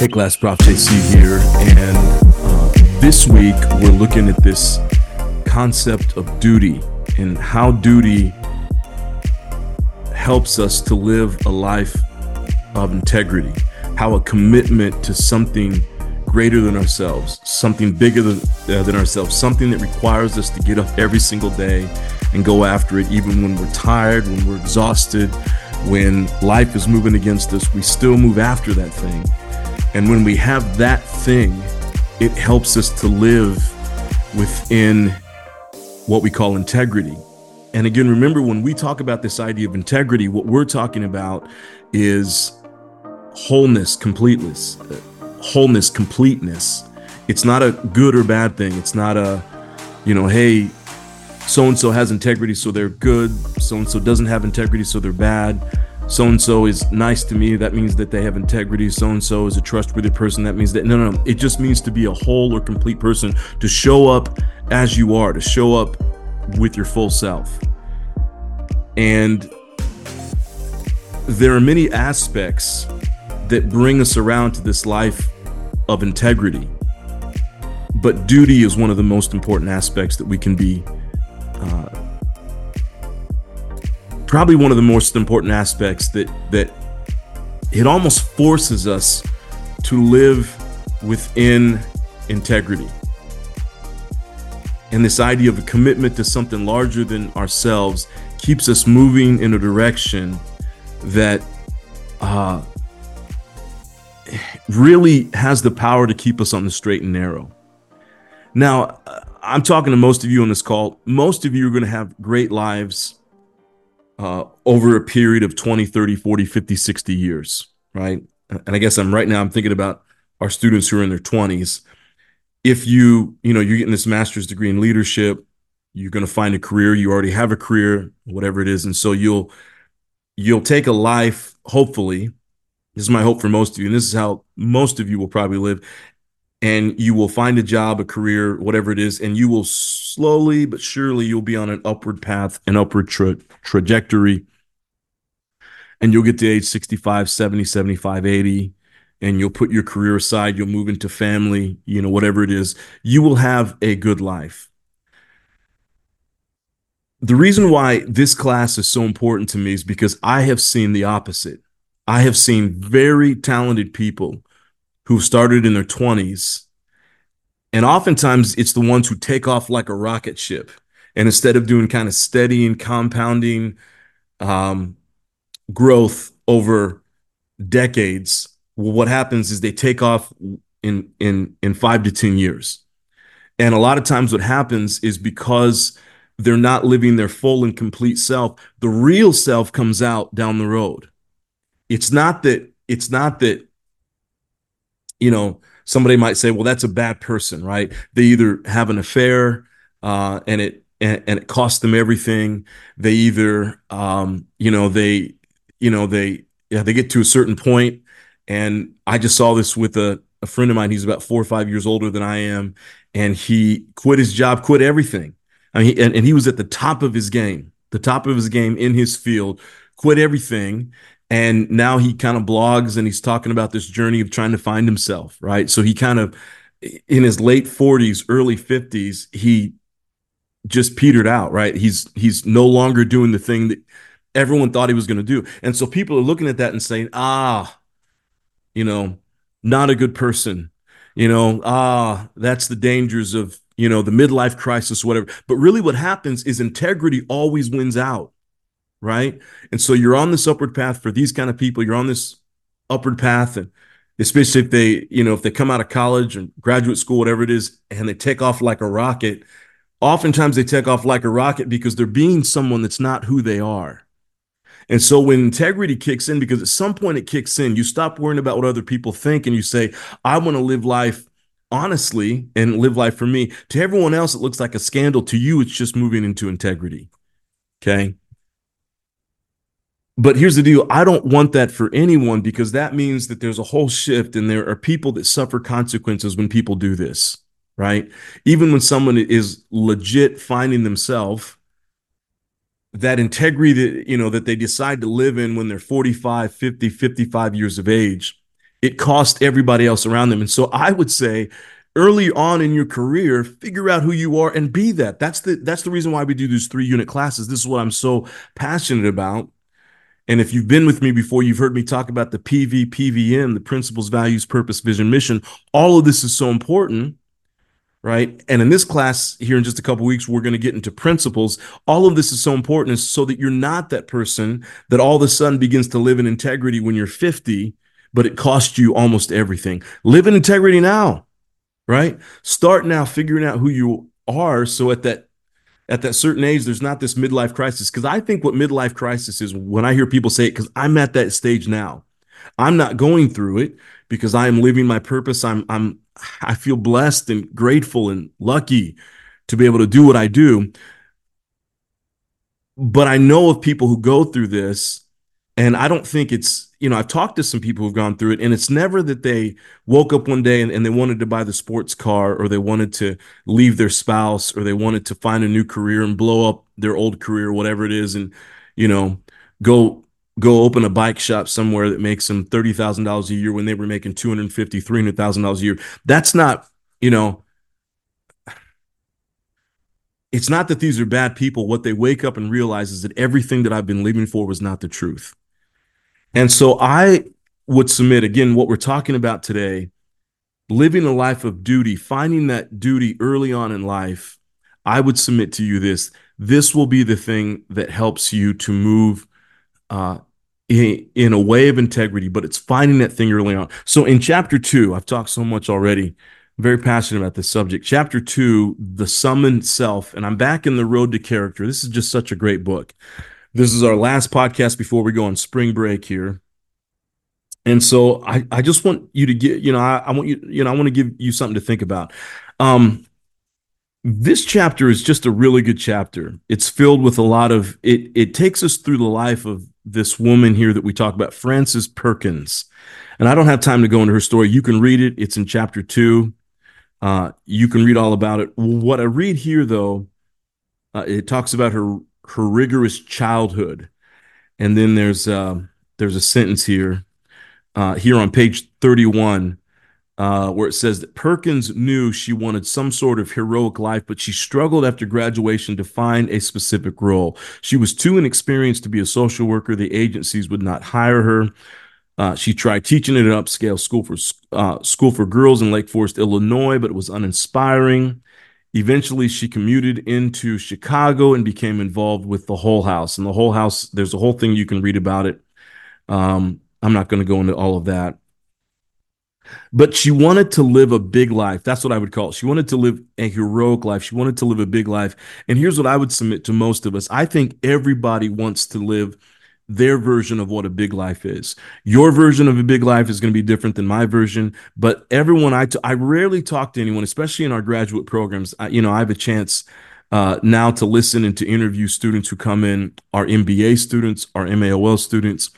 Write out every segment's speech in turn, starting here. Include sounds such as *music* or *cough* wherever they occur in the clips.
Hey class, Prof JC here, and uh, this week we're looking at this concept of duty and how duty helps us to live a life of integrity, how a commitment to something greater than ourselves, something bigger than, uh, than ourselves, something that requires us to get up every single day and go after it, even when we're tired, when we're exhausted, when life is moving against us, we still move after that thing. And when we have that thing, it helps us to live within what we call integrity. And again, remember when we talk about this idea of integrity, what we're talking about is wholeness, completeness, uh, wholeness, completeness. It's not a good or bad thing. It's not a, you know, hey, so and so has integrity, so they're good. So and so doesn't have integrity, so they're bad. So and so is nice to me. That means that they have integrity. So and so is a trustworthy person. That means that no, no, no. It just means to be a whole or complete person, to show up as you are, to show up with your full self. And there are many aspects that bring us around to this life of integrity. But duty is one of the most important aspects that we can be. Uh, probably one of the most important aspects that that it almost forces us to live within integrity. And this idea of a commitment to something larger than ourselves keeps us moving in a direction that uh, really has the power to keep us on the straight and narrow. Now, I'm talking to most of you on this call. Most of you are going to have great lives uh, over a period of 20, 30, 40, 50, 60 years, right? And I guess I'm right now, I'm thinking about our students who are in their 20s. If you, you know, you're getting this master's degree in leadership, you're going to find a career, you already have a career, whatever it is. And so you'll, you'll take a life, hopefully, this is my hope for most of you, and this is how most of you will probably live. And you will find a job, a career, whatever it is, and you will slowly but surely you'll be on an upward path, an upward tra- trajectory. And you'll get to age 65, 70, 75, 80, and you'll put your career aside, you'll move into family, you know, whatever it is. You will have a good life. The reason why this class is so important to me is because I have seen the opposite. I have seen very talented people who started in their 20s. And oftentimes it's the ones who take off like a rocket ship. And instead of doing kind of steady and compounding um, growth over decades, what happens is they take off in in in five to ten years. And a lot of times what happens is because they're not living their full and complete self, the real self comes out down the road it's not that it's not that you know somebody might say well that's a bad person right? They either have an affair uh, and it and, and, it costs them everything. They either um, you know they you know they yeah, they get to a certain point and i just saw this with a, a friend of mine. He's about four or five years older than i am and he quit his job quit everything. I mean, and, and he was at the top of his game the top of his game in his field quit everything and now he kind of blogs and he's talking about this journey of trying to find himself right? So he kind of in his late 40s early 50s he just petered out right? He's he's no longer doing the thing that everyone thought he was going to do. And so people are looking at that and saying ah you know not a good person. You know ah that's the dangers of you know the midlife crisis whatever. But really what happens is integrity always wins out right? And so you're on this upward path for these kind of people. You're on this upward path, and especially if they, you know, if they come out of college and graduate school, whatever it is, and they take off like a rocket. Oftentimes they take off like a rocket because they're being someone that's not who they are. And so when integrity kicks in, because at some point it kicks in, you stop worrying about what other people think and you say, I want to live life honestly and live life for me. To everyone else, it looks like a scandal. To you, it's just moving into integrity. Okay. But here's the deal I don't want that for anyone because that means that there's a whole shift and there are people that suffer consequences when people do this, right? Even when someone is legit finding themselves that integrity that you know that they decide to live in when they're 45 50 55 years of age it costs everybody else around them. And so I would say early on in your career, figure out who you are and be that. That's the that's the reason why we do these three unit classes. This is what I'm so passionate about. And if you've been with me before, you've heard me talk about the PV, PVM, the principles, values, purpose, vision, mission. All of this is so important right? And in this class here in just a couple weeks, we're going to get into principles. All of this is so important is so that you're not that person that all of a sudden begins to live in integrity when you're 50, but it costs you almost everything. Live in integrity now, right? Start now figuring out who you are. So at that at that certain age, there's not this midlife crisis. Because I think what midlife crisis is when I hear people say it, because I'm at that stage now. I'm not going through it because I am living my purpose. I'm I'm I feel blessed and grateful and lucky to be able to do what I do. But I know of people who go through this, and I don't think it's, you know, I've talked to some people who've gone through it, and it's never that they woke up one day and, and they wanted to buy the sports car or they wanted to leave their spouse or they wanted to find a new career and blow up their old career, whatever it is, and, you know, go go open a bike shop somewhere that makes them $30,000 a year when they were making $250,000, $300,000 a year. That's not, you know, it's not that these are bad people. What they wake up and realize is that everything that I've been living for was not the truth. And so I would submit again what we're talking about today living a life of duty, finding that duty early on in life. I would submit to you this this will be the thing that helps you to move uh, in, in a way of integrity, but it's finding that thing early on. So in chapter two, I've talked so much already. Very passionate about this subject. Chapter two, the summoned self, and I'm back in the road to character. This is just such a great book. This is our last podcast before we go on spring break here. And so I, I just want you to get, you know, I, I want you, you know, I want to give you something to think about. Um, this chapter is just a really good chapter. It's filled with a lot of it. It takes us through the life of this woman here that we talk about, Frances Perkins. And I don't have time to go into her story. You can read it. It's in chapter two. Uh, you can read all about it. What I read here, though, uh, it talks about her her rigorous childhood, and then there's uh, there's a sentence here uh, here on page 31 uh, where it says that Perkins knew she wanted some sort of heroic life, but she struggled after graduation to find a specific role. She was too inexperienced to be a social worker. The agencies would not hire her. Uh, she tried teaching at an upscale school for uh, school for girls in Lake Forest, Illinois, but it was uninspiring. Eventually, she commuted into Chicago and became involved with the Hull House. And the Hull House, there's a whole thing you can read about it. Um, I'm not going to go into all of that but she wanted to live a big life. That's what I would call it. She wanted to live a heroic life. She wanted to live a big life. And here's what I would submit to most of us I think everybody wants to live their version of what a big life is. Your version of a big life is going to be different than my version, but everyone I, t- I rarely talk to anyone, especially in our graduate programs. I, you know, I have a chance uh, now to listen and to interview students who come in, our MBA students, our MAOL students,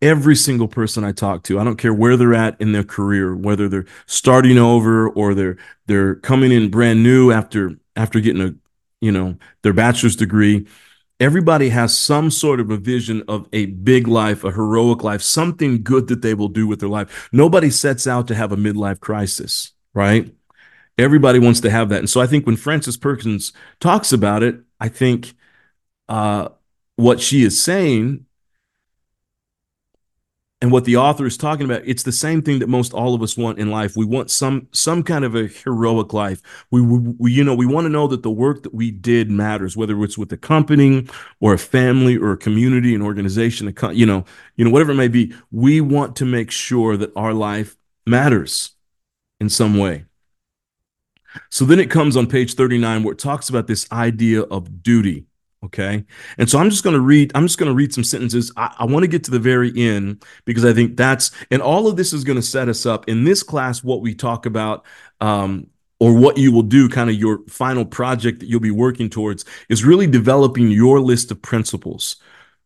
every single person I talk to, I don't care where they're at in their career, whether they're starting over or they're they're coming in brand new after after getting a you know their bachelor's degree. Everybody has some sort of a vision of a big life, a heroic life, something good that they will do with their life. Nobody sets out to have a midlife crisis, right? Everybody wants to have that. And so I think when Frances Perkins talks about it, I think uh, what she is saying and what the author is talking about it's the same thing that most all of us want in life. We want some some kind of a heroic life. We, we, you know we want to know that the work that we did matters whether it's with a company or a family or a community an organization a, you know you know whatever it may be. We want to make sure that our life matters in some way. So then it comes on page 39 where it talks about this idea of duty Okay. And so I'm just going to read, I'm just going to read some sentences. I, I want to get to the very end because I think that's, and all of this is going to set us up in this class, what we talk about, um, or what you will do, kind of your final project that you'll be working towards is really developing your list of principles.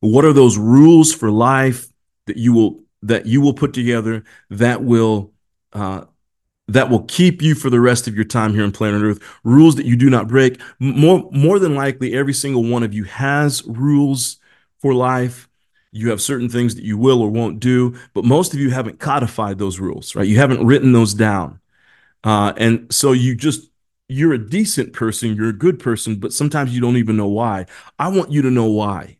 What are those rules for life that you will, that you will put together that will, uh, that will keep you for the rest of your time here on planet Earth. Rules that you do not break. More, more than likely, every single one of you has rules for life. You have certain things that you will or won't do, but most of you haven't codified those rules, right? You haven't written those down. Uh, and so you just, you're a decent person, you're a good person, but sometimes you don't even know why. I want you to know why,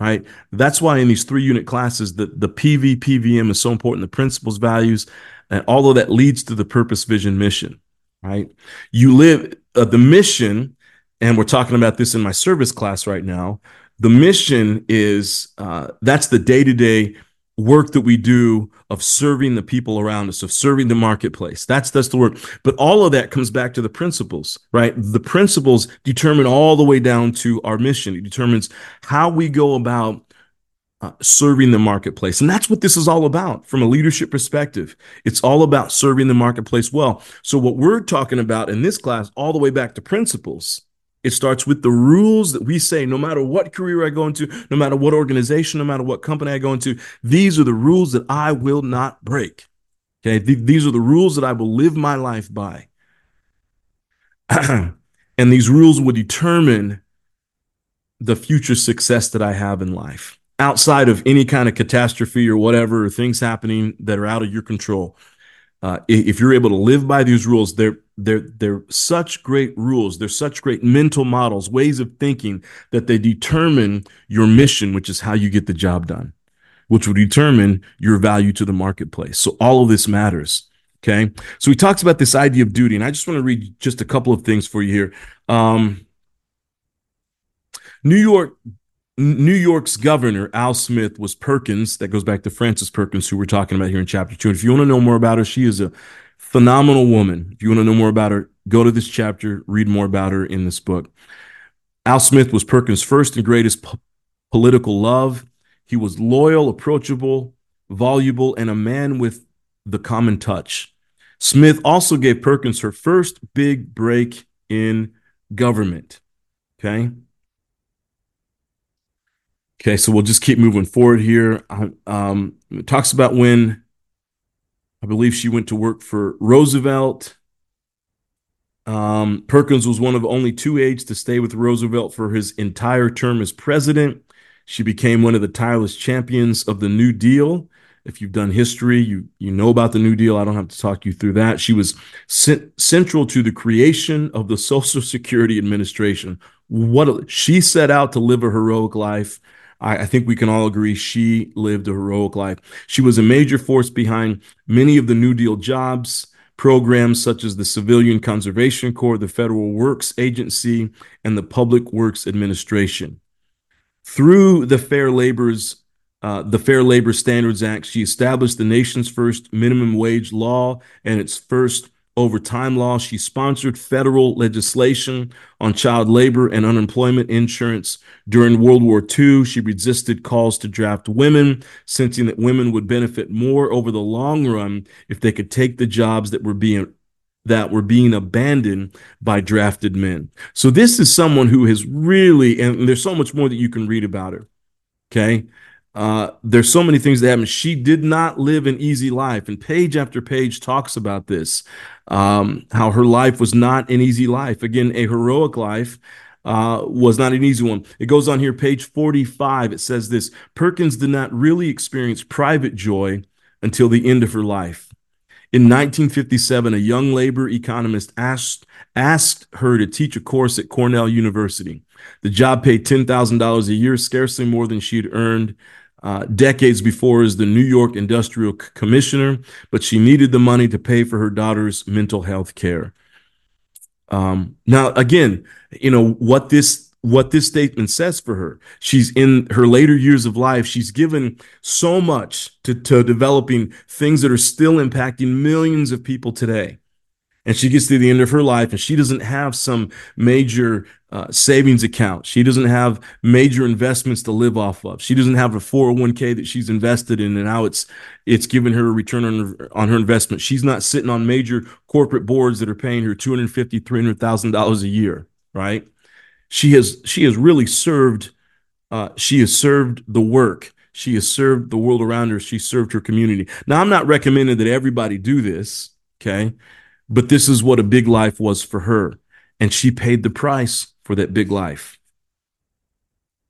right? That's why in these three unit classes, the, the PV, PVM is so important, the principles, values, and of that leads to the purpose, vision, mission, right? You live uh, the mission, and we're talking about this in my service class right now. The mission is uh, that's the day to day work that we do of serving the people around us, of serving the marketplace. That's that's the work. But all of that comes back to the principles, right? The principles determine all the way down to our mission. It determines how we go about uh, serving the marketplace. And that's what this is all about from a leadership perspective. It's all about serving the marketplace well. So, what we're talking about in this class, all the way back to principles, it starts with the rules that we say no matter what career I go into, no matter what organization, no matter what company I go into, these are the rules that I will not break. Okay. Th- these are the rules that I will live my life by. *clears throat* and these rules will determine the future success that I have in life outside of any kind of catastrophe or whatever, or things happening that are out of your control. Uh, if you're able to live by these rules, they're they're they're such great rules. They're such great mental models, ways of thinking that they determine your mission, which is how you get the job done, which will determine your value to the marketplace. So all of this matters. Okay, so he talks about this idea of duty, and I just want to read just a couple of things for you here. Um, New York New York's governor, Al Smith, was Perkins. That goes back to Frances Perkins, who we're talking about here in chapter two. And if you want to know more about her, she is a phenomenal woman. If you want to know more about her, go to this chapter, read more about her in this book. Al Smith was Perkins' first and greatest po- political love. He was loyal, approachable, voluble, and a man with the common touch. Smith also gave Perkins her first big break in government. Okay. Okay, so we'll just keep moving forward here. Um, it talks about when I believe she went to work for Roosevelt. Um, Perkins was one of only two aides to stay with Roosevelt for his entire term as president. She became one of the tireless champions of the New Deal. If you've done history, you you know about the New Deal. I don't have to talk you through that. She was central to the creation of the Social Security Administration. What a, she set out to live a heroic life I, I think we can all agree she lived a heroic life. She was a major force behind many of the New Deal jobs programs such as the Civilian Conservation Corps, the Federal Works Agency, and the Public Works Administration. Through the Fair Labor's uh, the Fair Labor Standards Act, she established the nation's first minimum wage law and its first overtime law. She sponsored federal legislation on child labor and unemployment insurance. During World War II, she resisted calls to draft women, sensing that women would benefit more over the long run if they could take the jobs that were being that were being abandoned by drafted men. So this is someone who has really, and there's so much more that you can read about her. Okay. Uh, there's so many things that happen. She did not live an easy life, and page after page talks about this. Um, how her life was not an easy life. Again, a heroic life uh, was not an easy one. It goes on here, page 45. It says this Perkins did not really experience private joy until the end of her life. In 1957, a young labor economist asked, asked her to teach a course at Cornell University. The job paid $10,000 a year, scarcely more than she had earned uh, decades before as the New York Industrial Commissioner, but she needed the money to pay for her daughter's mental health care. Um, now, again, you know what this what this statement says for her. She's in her later years of life. She's given so much to, to developing things that are still impacting millions of people today and she gets to the end of her life and she doesn't have some major uh, savings account. She doesn't have major investments to live off of. She doesn't have a 401k that she's invested in and now it's it's giving her a return on her, on her investment. She's not sitting on major corporate boards that are paying her 250 $300,000 a year, right? She has she has really served uh, she has served the work. She has served the world around her. She served her community. Now, I'm not recommending that everybody do this, okay? But this is what a big life was for her. And she paid the price for that big life.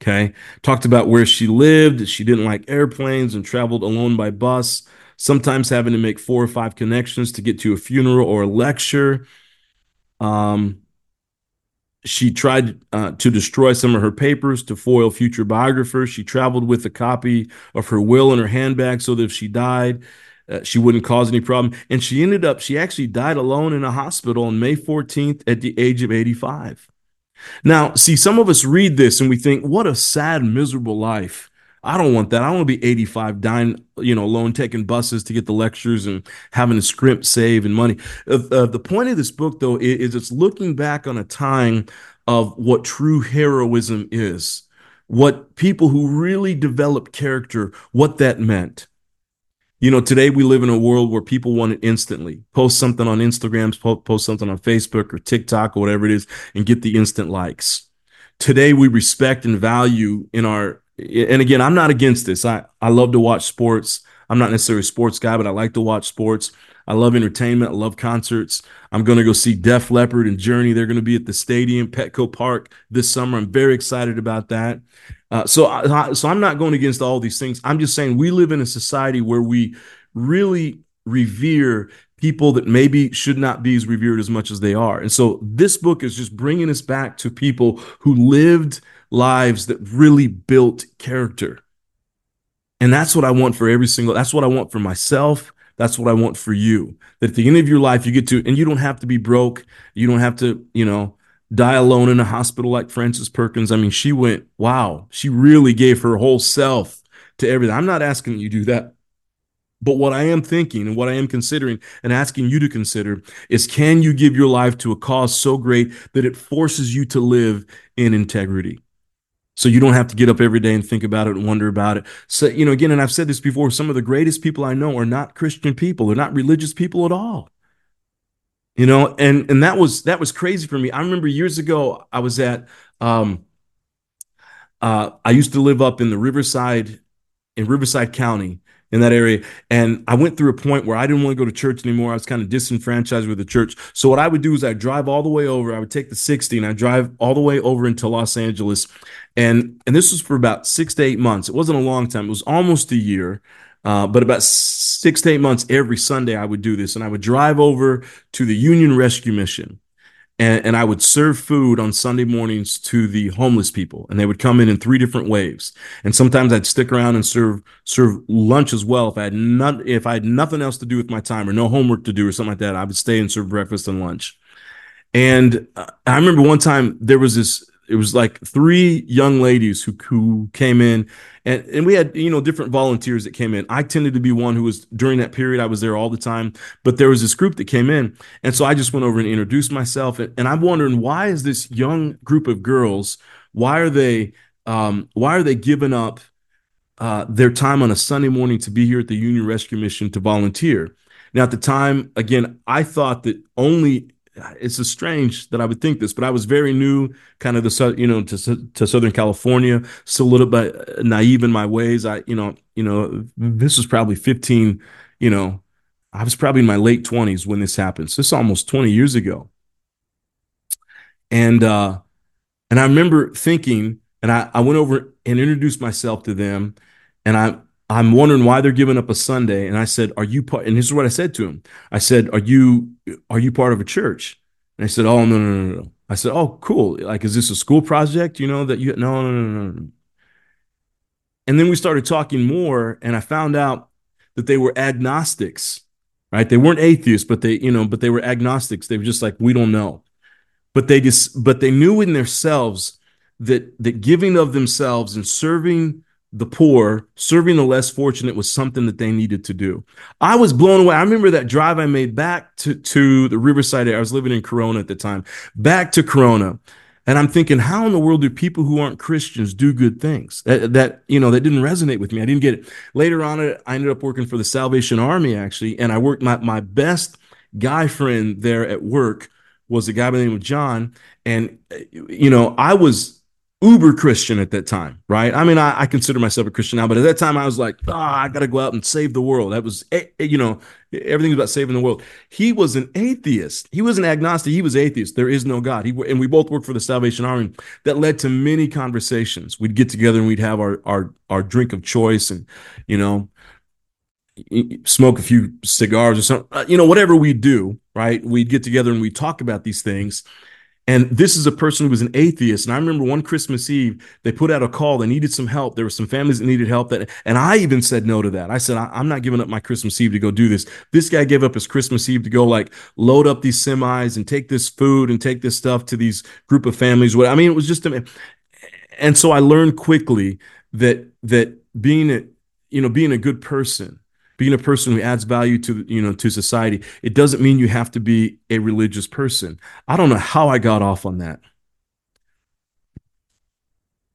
Okay. Talked about where she lived. She didn't like airplanes and traveled alone by bus, sometimes having to make four or five connections to get to a funeral or a lecture. Um, she tried uh, to destroy some of her papers to foil future biographers. She traveled with a copy of her will in her handbag so that if she died, uh, she wouldn't cause any problem. And she ended up, she actually died alone in a hospital on May 14th at the age of 85. Now, see, some of us read this and we think, what a sad, miserable life. I don't want that. I want to be 85 dying, you know, alone, taking buses to get the lectures and having to scrimp, save, and money. Uh, uh, the point of this book, though, is, is it's looking back on a time of what true heroism is, what people who really developed character, what that meant. You know, today we live in a world where people want it instantly. Post something on Instagram, post something on Facebook or TikTok or whatever it is, and get the instant likes. Today we respect and value in our and again, I'm not against this. I, I love to watch sports. I'm not necessarily a sports guy, but I like to watch sports. I love entertainment. I love concerts. I'm going to go see Def Leppard and Journey. They're going to be at the stadium, Petco Park this summer. I'm very excited about that. Uh, so, I, so I'm not going against all these things. I'm just saying we live in a society where we really revere people that maybe should not be as revered as much as they are. And so this book is just bringing us back to people who lived lives that really built character. And that's what I want for every single, that's what I want for myself. That's what I want for you. That at the end of your life, you get to, and you don't have to be broke. You don't have to, you know, die alone in a hospital like Frances Perkins. I mean, she went, wow, she really gave her whole self to everything. I'm not asking you do that. But what I am thinking and what I am considering and asking you to consider is can you give your life to a cause so great that it forces you to live in integrity? So you don't have to get up every day and think about it and wonder about it. So, you know, again, and I've said this before, some of the greatest people I know are not Christian people. They're not religious people at all. You know, and and that was that was crazy for me. I remember years ago I was at um uh I used to live up in the Riverside in Riverside County in that area. And I went through a point where I didn't want to go to church anymore. I was kind of disenfranchised with the church. So what I would do is I'd drive all the way over. I would take the 60 and I'd drive all the way over into Los Angeles. And and this was for about six to eight months. It wasn't a long time. It was almost a year. Uh, but about six to eight months every Sunday, I would do this, and I would drive over to the Union Rescue Mission, and, and I would serve food on Sunday mornings to the homeless people, and they would come in in three different waves. And sometimes I'd stick around and serve serve lunch as well if I had not if I had nothing else to do with my time or no homework to do or something like that. I would stay and serve breakfast and lunch. And uh, I remember one time there was this it was like three young ladies who who came in and and we had you know different volunteers that came in. I tended to be one who was during that period i was there all the time but there was this group that came in. And so i just went over and introduced myself and, and i'm wondering why is this young group of girls why are they um, why are they giving up uh, their time on a sunday morning to be here at the union rescue mission to volunteer? Now at the time again i thought that only it's a strange that I would think this, but I was very new, kind of the you know to to Southern California, still a little bit naive in my ways. I you know you know this was probably 15, you know, I was probably in my late 20s when this happened. So it's almost 20 years ago, and uh, and I remember thinking, and I I went over and introduced myself to them, and I I'm wondering why they're giving up a Sunday. And I said, Are you part? And this is what I said to him. I said, Are you are you part of a church? And I said, Oh, no, no, no, no. I said, Oh, cool. Like, is this a school project? You know, that you no, no, no, no. And then we started talking more, and I found out that they were agnostics, right? They weren't atheists, but they, you know, but they were agnostics. They were just like, we don't know. But they just but they knew in themselves that that giving of themselves and serving the poor, serving the less fortunate was something that they needed to do. I was blown away. I remember that drive I made back to, to the Riverside. I was living in Corona at the time, back to Corona. And I'm thinking, how in the world do people who aren't Christians do good things? That, that, you know, that didn't resonate with me. I didn't get it. Later on, I ended up working for the Salvation Army, actually. And I worked, my, my best guy friend there at work was a guy by the name of John. And, you know, I was uber Christian at that time, right? I mean, I, I, consider myself a Christian now, but at that time I was like, oh, I got to go out and save the world. That was, eh, eh, you know, everything's about saving the world. He was an atheist. He was an agnostic. He was atheist. There is no God. He, and we both worked for the Salvation Army. That led to many conversations. We'd get together and we'd have our our our drink of choice, and you know, smoke a few cigars or something. Uh, you know, whatever we do, right? We'd get together and we'd talk about these things. And this is a person who was an atheist. And I remember one Christmas Eve, they put out a call. They needed some help. There were some families that needed help. That, and I even said no to that. I said, I, am not giving up my Christmas Eve to go do this. This guy gave up his Christmas Eve to go like load up these semis and take this food and take this stuff to these group of families. What I mean, it was just, a, and so I learned quickly that, that being a, you know, being a good person, being a person who adds value to you know to society it doesn't mean you have to be a religious person i don't know how i got off on that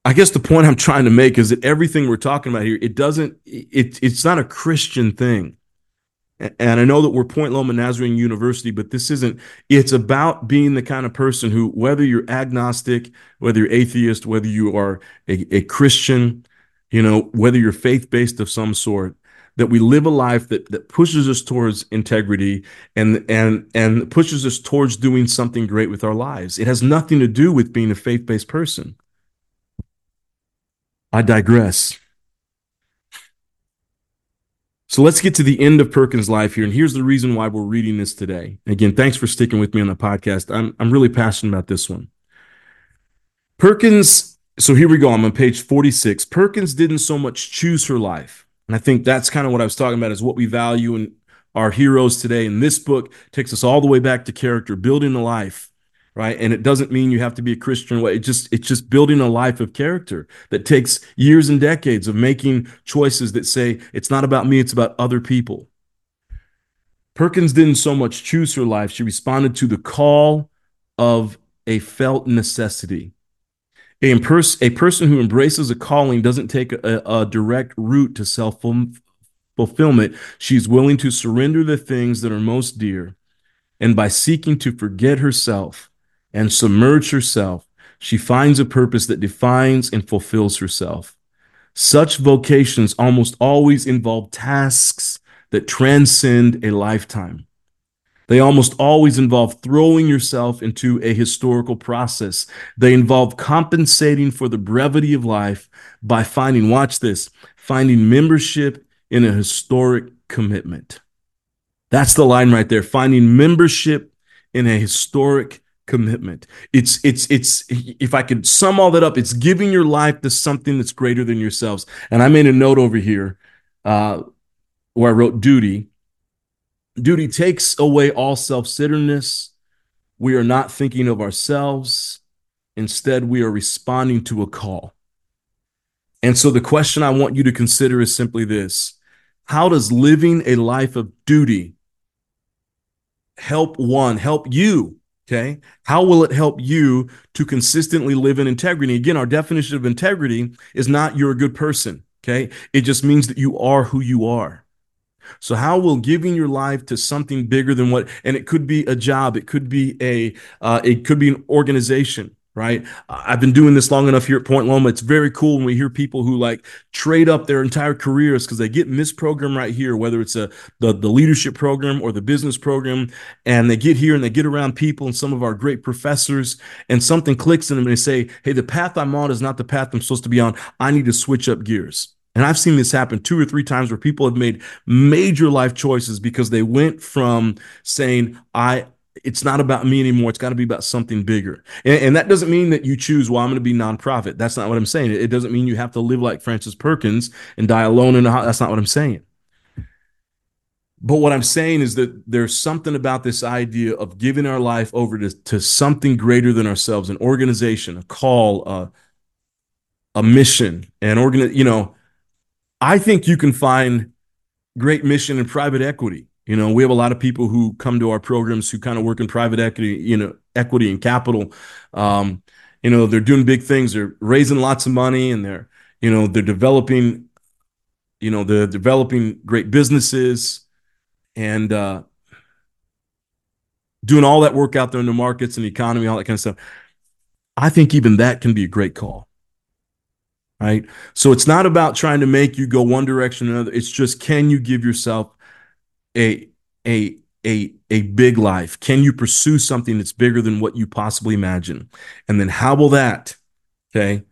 i guess the point i'm trying to make is that everything we're talking about here it doesn't it, it's not a christian thing and I know that we're Point Loma Nazarene University, but this isn't. It's about being the kind of person who, whether you're agnostic, whether you're atheist, whether you are a, a Christian, you know, whether you're faith based of some sort, that we live a life that that pushes us towards integrity and and and pushes us towards doing something great with our lives. It has nothing to do with being a faith-based person. I digress. So let's get to the end of Perkins' life here. And here's the reason why we're reading this today. Again, thanks for sticking with me on the podcast. I'm, I'm really passionate about this one. Perkins, so here we go. I'm on page 46. Perkins didn't so much choose her life and I think that's kind of what I was talking about is what we value in our heroes today. And this book takes us all the way back to character, building a life, right? And it doesn't mean you have to be a Christian. Way. It just it's just building a life of character that takes years and decades of making choices that say it's not about me, it's about other people. Perkins didn't so much choose her life; she responded to the call of a felt necessity. A, pers- a person who embraces a calling doesn't take a, a direct route to self fulfillment. She's willing to surrender the things that are most dear. And by seeking to forget herself and submerge herself, she finds a purpose that defines and fulfills herself. Such vocations almost always involve tasks that transcend a lifetime. They almost always involve throwing yourself into a historical process. They involve compensating for the brevity of life by finding, watch this, finding membership in a historic commitment. That's the line right there. Finding membership in a historic commitment. It's it's it's if I could sum all that up, it's giving your life to something that's greater than yourselves. And I made a note over here uh, where I wrote duty Duty takes away all self centeredness. We are not thinking of ourselves. Instead, we are responding to a call. And so the question I want you to consider is simply this How does living a life of duty help one, help you? Okay. How will it help you to consistently live in integrity? Again, our definition of integrity is not you're a good person. Okay. It just means that you are who you are. So how will giving your life to something bigger than what, and it could be a job, it could be a, uh, it could be an organization, right? I've been doing this long enough here at Point Loma. It's very cool when we hear people who like trade up their entire careers because they get in this program right here, whether it's a the, the leadership program or the business program, and they get here and they get around people and some of our great professors, and something clicks in them and they say, Hey, the path I'm on is not the path I'm supposed to be on. I need to switch up gears. And I've seen this happen two or three times where people have made major life choices because they went from saying, I, it's not about me anymore. It's got to be about something bigger. And, and, that doesn't mean that you choose, well, I'm going to be nonprofit. That's not what I'm saying. It, doesn't mean you have to live like Frances Perkins and die alone in a house. That's not what I'm saying. But what I'm saying is that there's something about this idea of giving our life over to, to something greater than ourselves, an organization, a call, a, a mission, an organ, you know, I think you can find great mission in private equity. You know, we have a lot of people who come to our programs who kind of work in private equity, you know, equity and capital. Um, you know, they're doing big things. They're raising lots of money and they're, you know, they're developing, you know, they're developing great businesses and uh, doing all that work out there in the markets and the economy, all that kind of stuff. I think even that can be a great call. Right? So it's not about trying to make you go one direction or another. It's just can you give yourself a a a a big life? Can you pursue something that's bigger than what you possibly imagine? And then how will that, okay,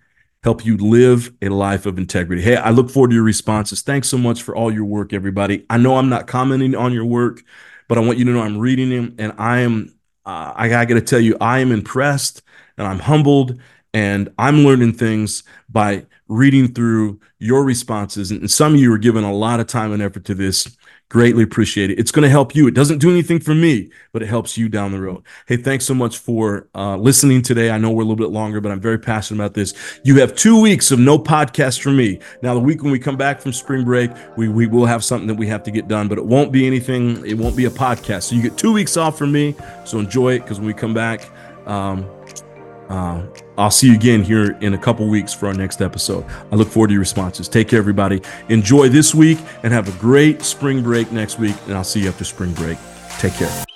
help you live a life of integrity? Hey, I look forward to your responses. Thanks so much for all your work, everybody. I know I'm not commenting on your work, but I want you to know I'm reading them and I am uh, I, I got to tell you, I am impressed and I'm humbled and I'm learning things by reading through your responses. And some of you are giving a lot of time and effort to this. Greatly appreciate it. It's going to help you. It doesn't do anything for me, but it helps you down the road. Hey, thanks so much for uh, listening today. I know we're a little bit longer, but I'm very passionate about this. You have two weeks of no podcast from me. Now, the week when we come back from spring break, we, we will have something that we have to get done, but it won't be anything. It won't be a podcast. So you get two weeks off from me. So enjoy it because when we come back, um, uh, I'll see you again here in a couple weeks for our next episode. I look forward to your responses. Take care, everybody. Enjoy this week and have a great spring break next week. And I'll see you after spring break. Take care.